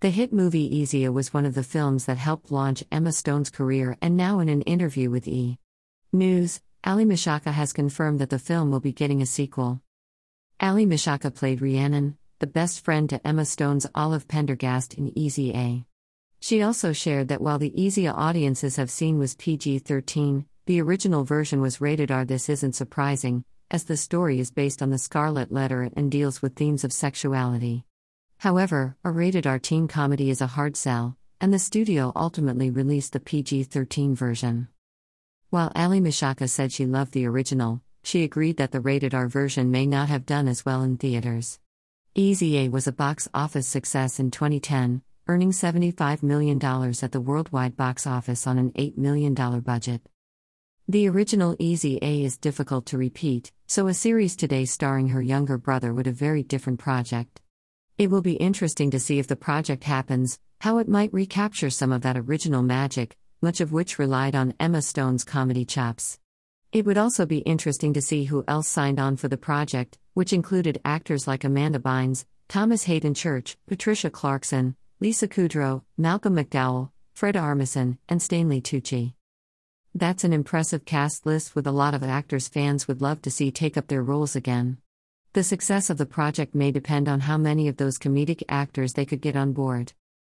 The hit movie Easy A was one of the films that helped launch Emma Stone's career, and now in an interview with E! News, Aly Michalka has confirmed that the film will be getting a sequel. Aly Michalka played Rhiannon, the best friend to Emma Stone's Olive Penderghast in Easy A. She also shared that while the Easy A audiences have seen was PG 13, the original version was rated R. This isn't surprising, as the story is based on the Scarlet Letter and deals with themes of sexuality. However, a rated R teen comedy is a hard sell, and the studio ultimately released the PG 13 version. While Aly Michalka said she loved the original, she agreed that the rated R version may not have done as well in theaters. Easy A was a box office success in 2010, earning $75 million at the worldwide box office on an $8 million budget. The original Easy A is difficult to repeat, so a series today starring her younger brother would a very different project. It will be interesting to see if the project happens, how it might recapture some of that original magic, much of which relied on Emma Stone's comedy chops. It would also be interesting to see who else signed on for the project, which included actors like Amanda Bynes, Thomas Haden Church, Patricia Clarkson, Lisa Kudrow, Malcolm McDowell, Fred Armisen, and Stanley Tucci. That's an impressive cast list with a lot of actors fans would love to see take up their roles again. The success of the project may depend on how many of those comedic actors they could get on board.